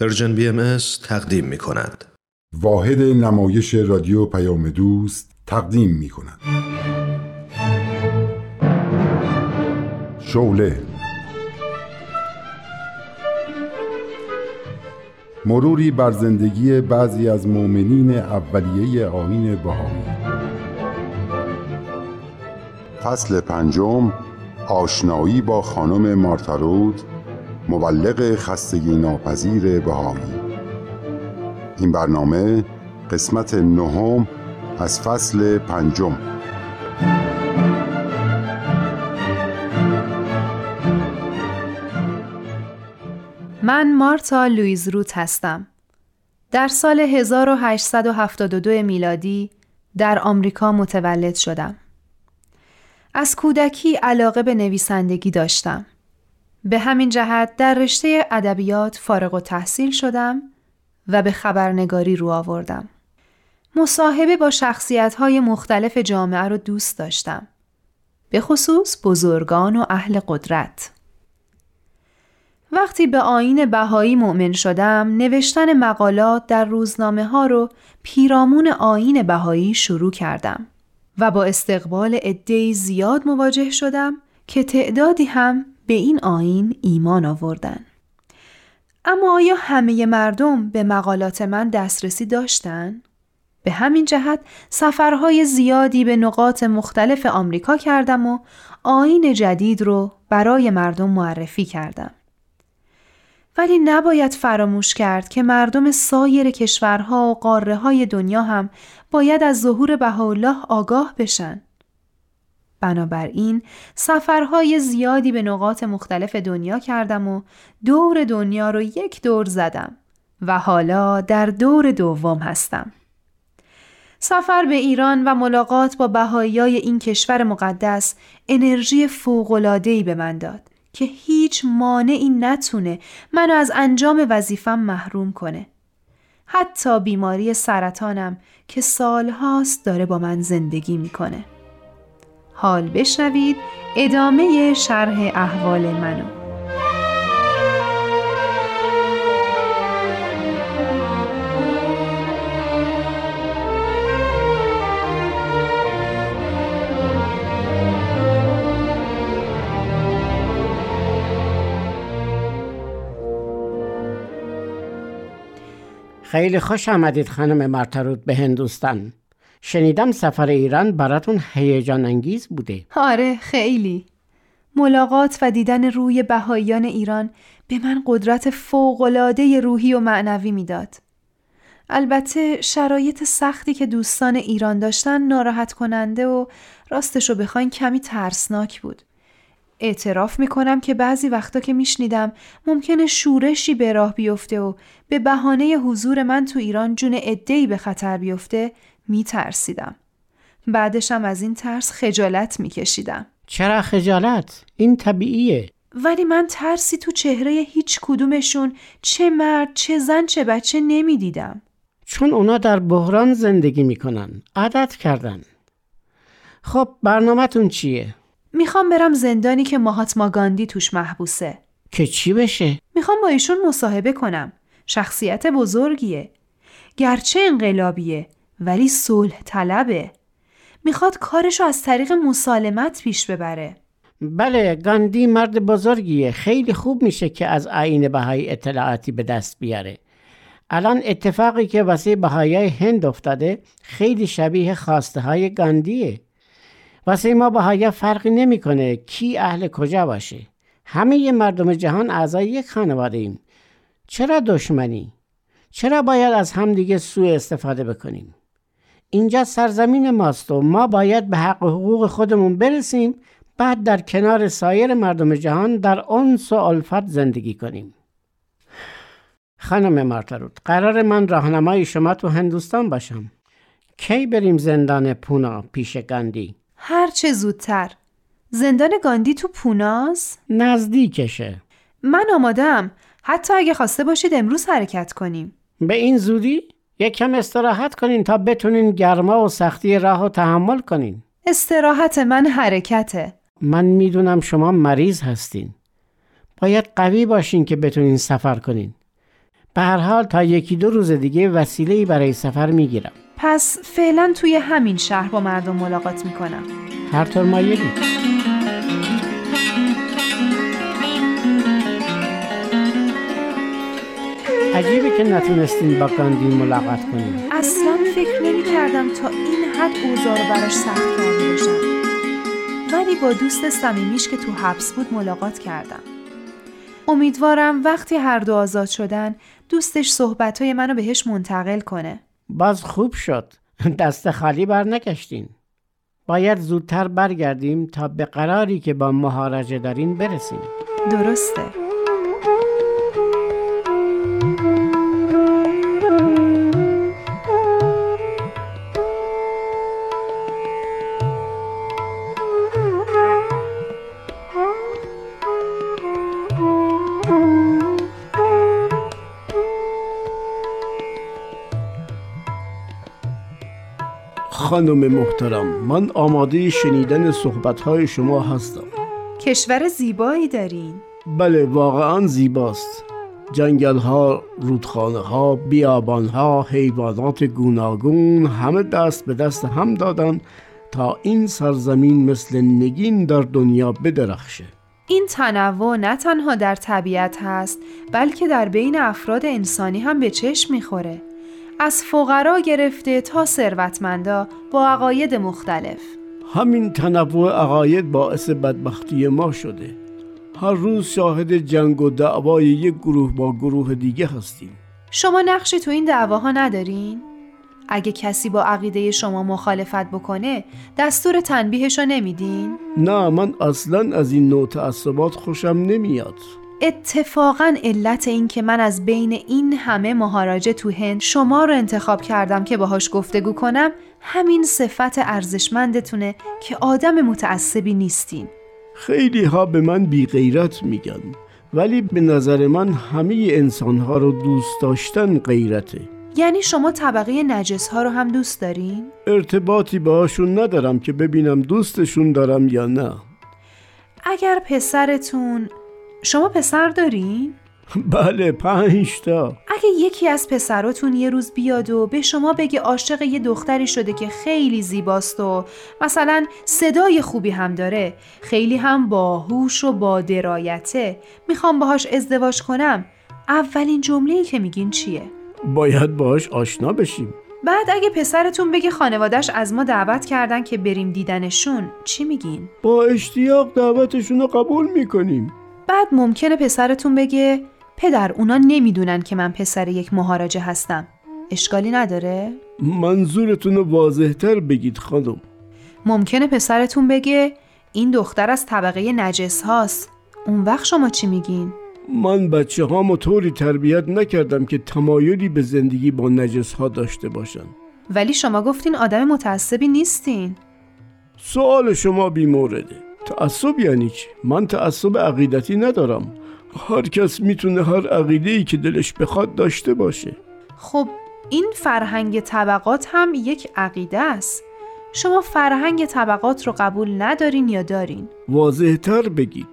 Persian BM تقدیم می کند. واحد نمایش رادیو پیام دوست تقدیم می کند. شعله مروری بر زندگی بعضی از مؤمنین اولیه آیین بهایی فصل پنجم آشنایی با خانم مارتا روت مبلغ خستگی ناپذیر بهایی این برنامه قسمت نهم از فصل پنجم من مارتا لویز روت هستم. در سال 1872 میلادی در آمریکا متولد شدم. از کودکی علاقه به نویسندگی داشتم. به همین جهت در رشته ادبیات فارغ و تحصیل شدم و به خبرنگاری رو آوردم. مصاحبه با شخصیت های مختلف جامعه رو دوست داشتم. به خصوص بزرگان و اهل قدرت. وقتی به آین بهایی مؤمن شدم نوشتن مقالات در روزنامه ها رو پیرامون آین بهایی شروع کردم و با استقبال عدهای زیاد مواجه شدم که تعدادی هم به این آین ایمان آوردن. اما آیا همه مردم به مقالات من دسترسی داشتن؟ به همین جهت سفرهای زیادی به نقاط مختلف آمریکا کردم و آین جدید رو برای مردم معرفی کردم. ولی نباید فراموش کرد که مردم سایر کشورها و قاره های دنیا هم باید از ظهور بهاءالله آگاه بشن. بنابراین سفرهای زیادی به نقاط مختلف دنیا کردم و دور دنیا رو یک دور زدم و حالا در دور دوم هستم. سفر به ایران و ملاقات با بهاییای این کشور مقدس انرژی فوق‌العاده‌ای به من داد که هیچ مانعی نتونه منو از انجام وظیفم محروم کنه. حتی بیماری سرطانم که سالهاست داره با من زندگی می‌کنه. حال بشنوید ادامه شرح احوال منو. خیلی خوش آمدید خانم مرترود به هندوستان شنیدم سفر ایران براتون هیجان انگیز بوده. آره خیلی. ملاقات و دیدن روی بهاییان ایران به من قدرت فوقالعاده روحی و معنوی می‌داد. البته شرایط سختی که دوستان ایران داشتن ناراحت کننده و راستشو بخواین کمی ترسناک بود. اعتراف می‌کنم که بعضی وقتا که میشنیدم ممکنه شورشی به راه بیفته و به بهانه حضور من تو ایران جون عدهای به خطر بیفته میترسیدم. بعدشم از این ترس خجالت میکشیدم. چرا خجالت؟ این طبیعیه. ولی من ترسی تو چهره هیچ کدومشون چه مرد چه زن چه بچه نمی‌دیدم. چون اونا در بحران زندگی می‌کنن. عادت کردن. خب برنامهتون چیه؟ می‌خوام برم زندانی که ماهاتما گاندی توش محبوسه. که چی بشه؟ می‌خوام با ایشون مصاحبه کنم. شخصیت بزرگیه. گرچه انقلابیه ولی صلح طلبه. می‌خواد کارشو از طریق مسالمت پیش ببره. بله گاندی مرد بزرگیه. خیلی خوب میشه که از آین بهایی اطلاعاتی به دست بیاره. الان اتفاقی که واسه بهایی هند افتاده خیلی شبیه خواسته های گاندیه. واسه ما بهایی فرقی نمی‌کنه کی اهل کجا باشه. همه مردم جهان اعضای یک خانواده ایم. چرا دشمنی؟ چرا باید از همدیگه سوء استفاده بکنیم؟ اینجا سرزمین ماست و ما باید به حق و حقوق خودمون برسیم بعد در کنار سایر مردم جهان در انس و الفت زندگی کنیم. خانم مارترود قرار من راهنمای شما تو هندوستان باشم. کی بریم زندان پونا پیش گاندی؟ هر چه زودتر. زندان گاندی تو پوناز؟ نزدیکشه. من آمادم حتی اگه خواسته باشید امروز حرکت کنیم. به این زودی؟ یک کم استراحت کنین تا بتونین گرما و سختی راه و تحمل کنین. استراحت من حرکته. من می‌دونم شما مریض هستین. باید قوی باشین که بتونین سفر کنین. به هر حال تا یکی دو روز دیگه وسیله برای سفر می‌گیرم. پس فعلا توی همین شهر با مردم ملاقات می‌کنم. هر طور مایلی عجیبه که نتونستین با گاندی ملاقات کنیم اصلا فکر نمی کردم تا این حد اوضاع رو براش سخت کرده باشم. ولی با دوست صمیمیش که تو حبس بود ملاقات کردم. امیدوارم وقتی هر دو آزاد شدن دوستش صحبتهای منو بهش منتقل کنه. باز خوب شد. دست خالی بر نکشتین باید زودتر برگردیم تا به قراری که با مهارجه دارین برسیم. درسته. خانم محترم من آماده شنیدن صحبتهای شما هستم. کشور زیبایی دارین؟ بله واقعا زیباست. جنگل ها، رودخانه ها، بیابان ها، حیوانات گوناگون همه دست به دست هم دادن تا این سرزمین مثل نگین در دنیا بدرخشه. این تنوع نه تنها در طبیعت هست بلکه در بین افراد انسانی هم به چشم می‌خوره. از فقرا گرفته تا ثروتمندا با عقاید مختلف همین تنوع عقاید باعث بدبختی ما شده هر روز شاهد جنگ و دعوای یک گروه با گروه دیگه هستیم شما نقشی تو این دعواها ندارین؟ اگه کسی با عقیده شما مخالفت بکنه دستور تنبیهشو نمیدین؟ نه من اصلا از این نوع تعصبات خوشم نمیاد اتفاقا علت این که من از بین این همه مهاراجه تو هند شما رو انتخاب کردم که باهاش گفتگو کنم همین صفت ارزشمندتونه که آدم متعصبی نیستین. خیلی ها به من بی غیرت میگن ولی به نظر من همه انسان ها رو دوست داشتن غیرته. یعنی شما طبقه نجس ها رو هم دوست دارین؟ ارتباطی باهاشون ندارم که ببینم دوستشون دارم یا نه. اگر پسرتون شما پسر دارین؟ بله پنج تا اگه یکی از پسراتون یه روز بیاد و به شما بگه عاشق یه دختری شده که خیلی زیباست و مثلا صدای خوبی هم داره خیلی هم باهوش و با درایته می‌خوام باهاش ازدواج کنم اولین جمله‌ای که میگین چیه؟ باید باهاش آشنا بشیم بعد اگه پسرتون بگه خانوادش از ما دعوت کردن که بریم دیدنشون چی میگین؟ با اشتیاق دعوتشون رو قبول می‌کنیم بعد ممکنه پسرتون بگه پدر اونا نمی‌دونن که من پسر یک مهاراجه هستم. اشکالی نداره؟ منظورتون رو واضحتر بگید خانم. ممکنه پسرتون بگه این دختر از طبقه نجس هاست. اون وقت شما چی میگین؟ من بچه هامو طوری تربیت نکردم که تمایلی به زندگی با نجس ها داشته باشن. ولی شما گفتین آدم متعصبی نیستین. سوال شما بی مورده تعصب یعنی چی؟ من تعصب عقیدتی ندارم هر کس می‌تونه هر عقیده ای که دلش بخواد داشته باشه خب این فرهنگ طبقات هم یک عقیده است شما فرهنگ طبقات رو قبول ندارین یا دارین؟ واضحتر بگید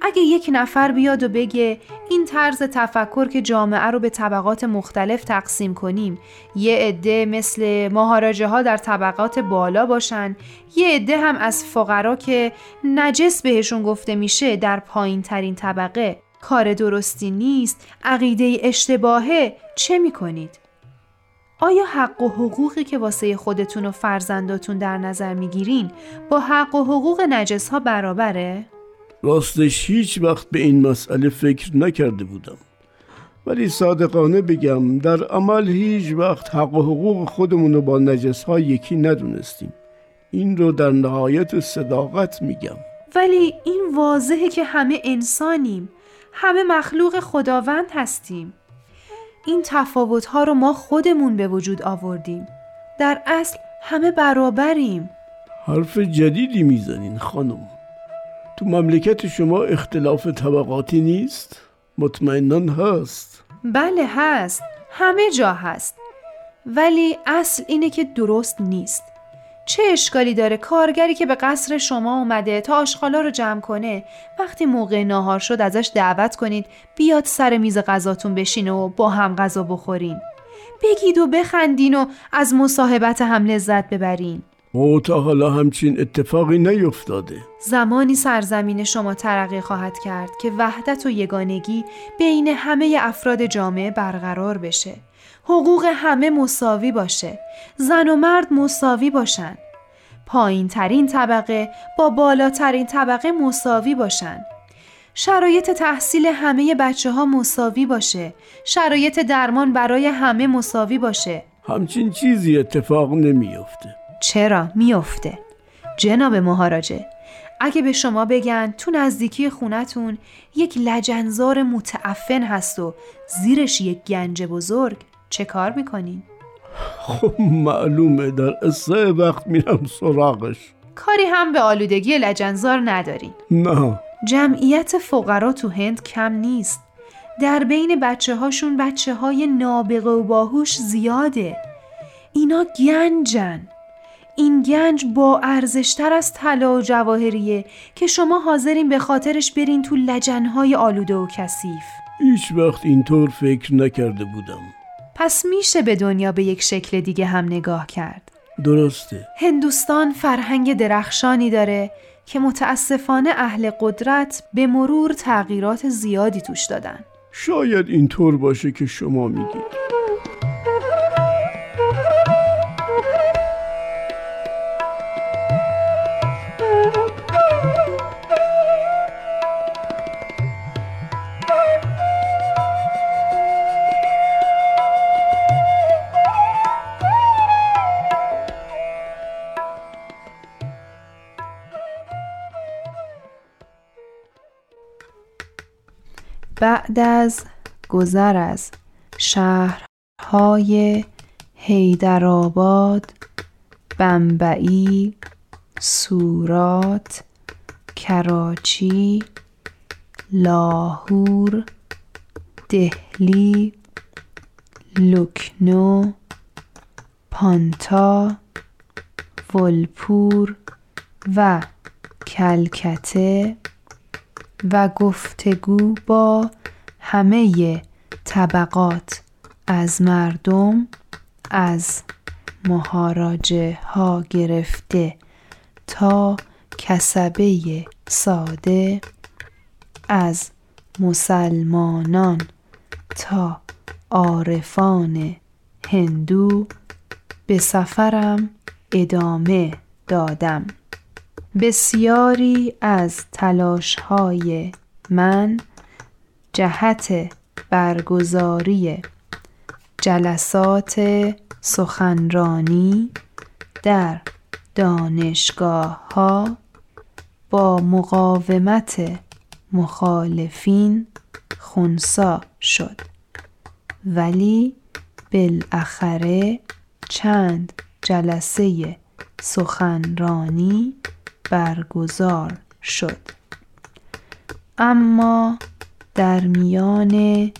اگه یک نفر بیاد و بگه این طرز تفکر که جامعه رو به طبقات مختلف تقسیم کنیم یه عده مثل مهاراجه ها در طبقات بالا باشن یه عده هم از فقرا که نجس بهشون گفته میشه در پایین ترین طبقه کار درستی نیست عقیده اشتباهه چه می‌کنید؟ آیا حق و حقوقی که واسه خودتون و فرزنداتون در نظر می‌گیرین با حق و حقوق نجس ها برابره؟ راستش هیچ وقت به این مسئله فکر نکرده بودم. ولی صادقانه بگم در عمل هیچ وقت حق و حقوق خودمون رو با نجس ها یکی ندونستیم. این رو در نهایت صداقت میگم. ولی این واضحه که همه انسانیم. همه مخلوق خداوند هستیم. این تفاوت ها رو ما خودمون به وجود آوردیم. در اصل همه برابریم. حرف جدیدی می‌زنین خانم. تو مملکت شما اختلاف طبقاتی نیست؟ مطمئنا هست. بله هست. همه جا هست. ولی اصل اینه که درست نیست. چه اشکالی داره کارگری که به قصر شما اومده تا آشغالا رو جمع کنه وقتی موقع ناهار شد ازش دعوت کنید بیاد سر میز غذاتون بشینه و با هم غذا بخورین؟ بگید و بخندین و از مصاحبت هم لذت ببرین. او تا حالا همچین اتفاقی نیفتاده. زمانی سرزمین شما ترقی خواهد کرد که وحدت و یگانگی بین همه افراد جامعه برقرار بشه. حقوق همه مساوی باشه. زن و مرد مساوی باشن. پایین ترین طبقه با بالاترین طبقه مساوی باشن. شرایط تحصیل همه بچه ها مساوی باشه. شرایط درمان برای همه مساوی باشه. همچین چیزی اتفاق نمیافته. چرا میافته؟ جناب مهاراجه اگه به شما بگن تو نزدیکی خونتون یک لجنزار متعفن هست و زیرش یک گنج بزرگ چه کار می‌کنین؟ خب معلومه در اسه وقت میرم سراغش. کاری هم به آلودگی لجنزار ندارین. نه. جمعیت فقرا تو هند کم نیست. در بین بچه هاشون بچه های نابغه و باهوش زیاده. اینا گنجن. این گنج با ارزشتر از طلا و جواهریه که شما حاضرین به خاطرش برین تو لجنهای آلوده و کثیف. هیچ وقت اینطور فکر نکرده بودم. پس میشه به دنیا به یک شکل دیگه هم نگاه کرد. درسته. هندوستان فرهنگ درخشانی داره که متاسفانه اهل قدرت به مرور تغییرات زیادی توش دادن. شاید اینطور باشه که شما میگید. بعد از گذر از شهرهای هیدرآباد، بمبئی، سورات، کراچی، لاهور، دهلی، لکنو، پانتا، ولپور و کلکته و گفتگو با همه طبقات از مردم از مهاراجه ها گرفته تا کسبه ساده از مسلمانان تا عارفان هندو به سفرم ادامه دادم. بسیاری از تلاش های من جهت برگزاری جلسات سخنرانی در دانشگاه ها با مقاومت مخالفین خونسا شد. ولی بالاخره چند جلسه سخنرانی برگزار شد اما در میان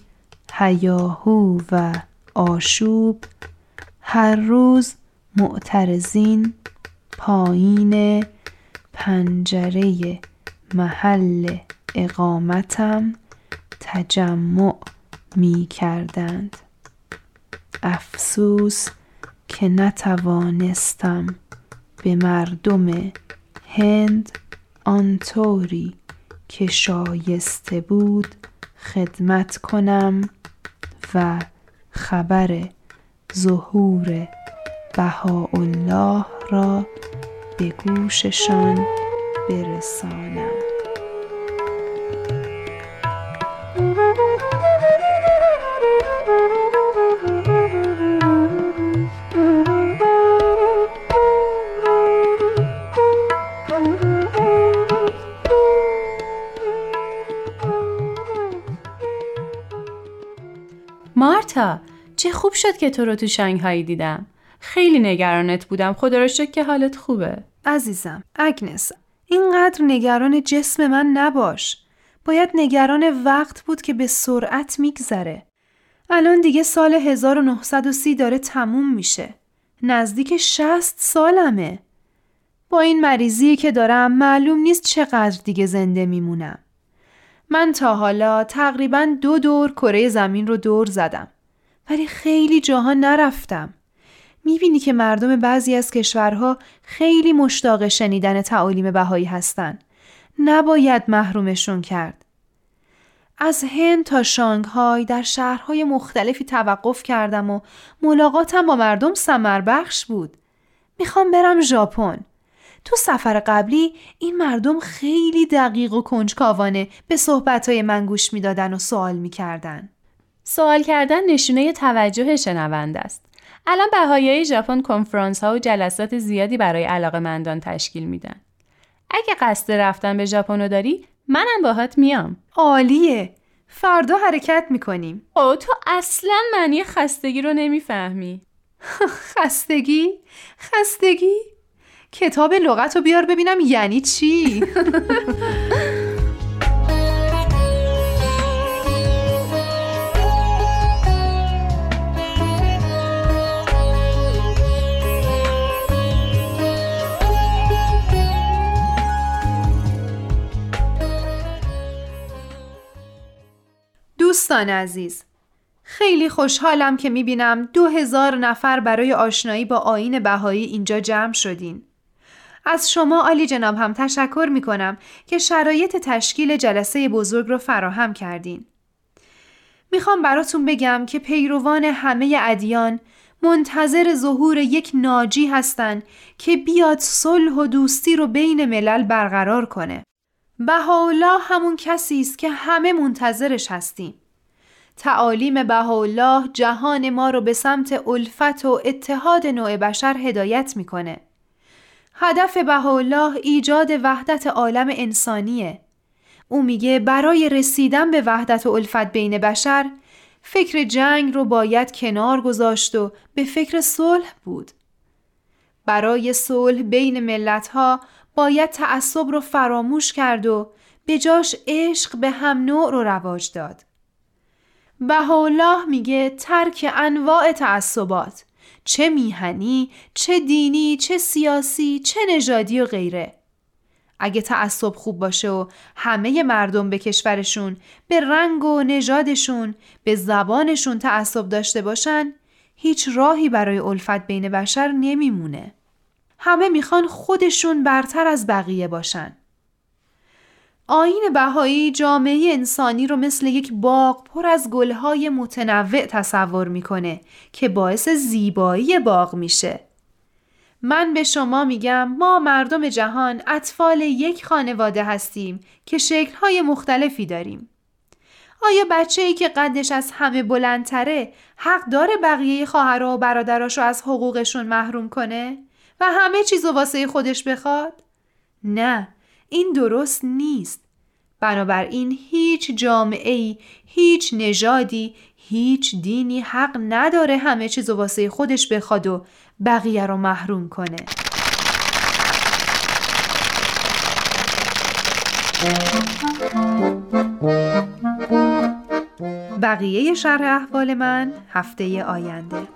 هیاهو و آشوب هر روز معترضین پایین پنجره محل اقامتم تجمع می کردند. افسوس که نتوانستم به مردم هند آنطوری که شایسته بود خدمت کنم و خبر ظهور بهاءالله را به گوششان برسانم. که تو رو تو شنگهایی دیدم. خیلی نگرانت بودم. خدا رو که حالت خوبه. عزیزم اگنس اینقدر نگران جسم من نباش. باید نگران وقت بود که به سرعت میگذره. الان دیگه سال 1930 داره تموم میشه. نزدیک 60 سالمه. با این مریضی که دارم معلوم نیست چقدر دیگه زنده میمونم. من تا حالا تقریبا دو دور کره زمین رو دور زدم. ولی خیلی جاها نرفتم. می‌بینی که مردم بعضی از کشورها خیلی مشتاق شنیدن تعالیم بهایی هستن. نباید محرومشون کرد. از هند تا شانگهای در شهرهای مختلفی توقف کردم و ملاقاتم با مردم سمر بخش بود. می‌خوام برم ژاپن. تو سفر قبلی این مردم خیلی دقیق و کنجکاوانه به صحبتهای من گوش می‌دادن و سوال می‌کردن. سوال کردن نشونه توجه شنونده است. الان بهایای ژاپن کنفرانس ها و جلسات زیادی برای علاقه مندان تشکیل میدن. اگه قصد رفتن به ژاپن رو داری منم باهات میام. عالیه. فردا حرکت می‌کنیم. او تو اصلا معنی خستگی رو نمی‌فهمی. خستگی؟ خستگی؟ کتاب لغت رو بیار ببینم یعنی چی؟ دوستان عزیز خیلی خوشحالم که می‌بینم دو هزار نفر برای آشنایی با آین بهایی اینجا جمع شدین. از شما عالی جناب هم تشکر می‌کنم که شرایط تشکیل جلسه بزرگ رو فراهم کردین. می‌خوام براتون بگم که پیروان همه ادیان منتظر ظهور یک ناجی هستند که بیاد صلح و دوستی رو بین ملل برقرار کنه. بهاءالله همون کسی است که همه منتظرش هستیم. تعالیم بهاءالله جهان ما رو به سمت الفت و اتحاد نوع بشر هدایت می‌کنه. هدف بهاءالله ایجاد وحدت عالم انسانیه. او میگه برای رسیدن به وحدت و الفت بین بشر فکر جنگ رو باید کنار گذاشت و به فکر صلح بود. برای صلح بین ملت ها باید تعصب رو فراموش کرد و به جاش عشق به هم نوع رو رواج داد. بهاءالله میگه ترک انواع تعصبات چه میهنی، چه دینی، چه سیاسی، چه نژادی و غیره. اگه تعصب خوب باشه و همه مردم به کشورشون به رنگ و نژادشون به زبانشون تعصب داشته باشن هیچ راهی برای الفت بین بشر نمیمونه. همه می‌خوان خودشون برتر از بقیه باشن. آین بهایی جامعه انسانی رو مثل یک باغ پر از گلهای متنوع تصور می‌کنه که باعث زیبایی باغ میشه. من به شما میگم ما مردم جهان اطفال یک خانواده هستیم که شکلهای مختلفی داریم. آیا بچه ای که قدش از همه بلندتره حق داره بقیه خواهرها و برادراشو از حقوقشون محروم کنه و همه چیزو واسه خودش بخواد؟ نه این درست نیست. بنابراین هیچ جامعه ای، هیچ نژادی، هیچ دینی حق نداره همه چیز واسه خودش بخواد و بقیه رو محروم کنه. بقیه شرح احوال من هفته آینده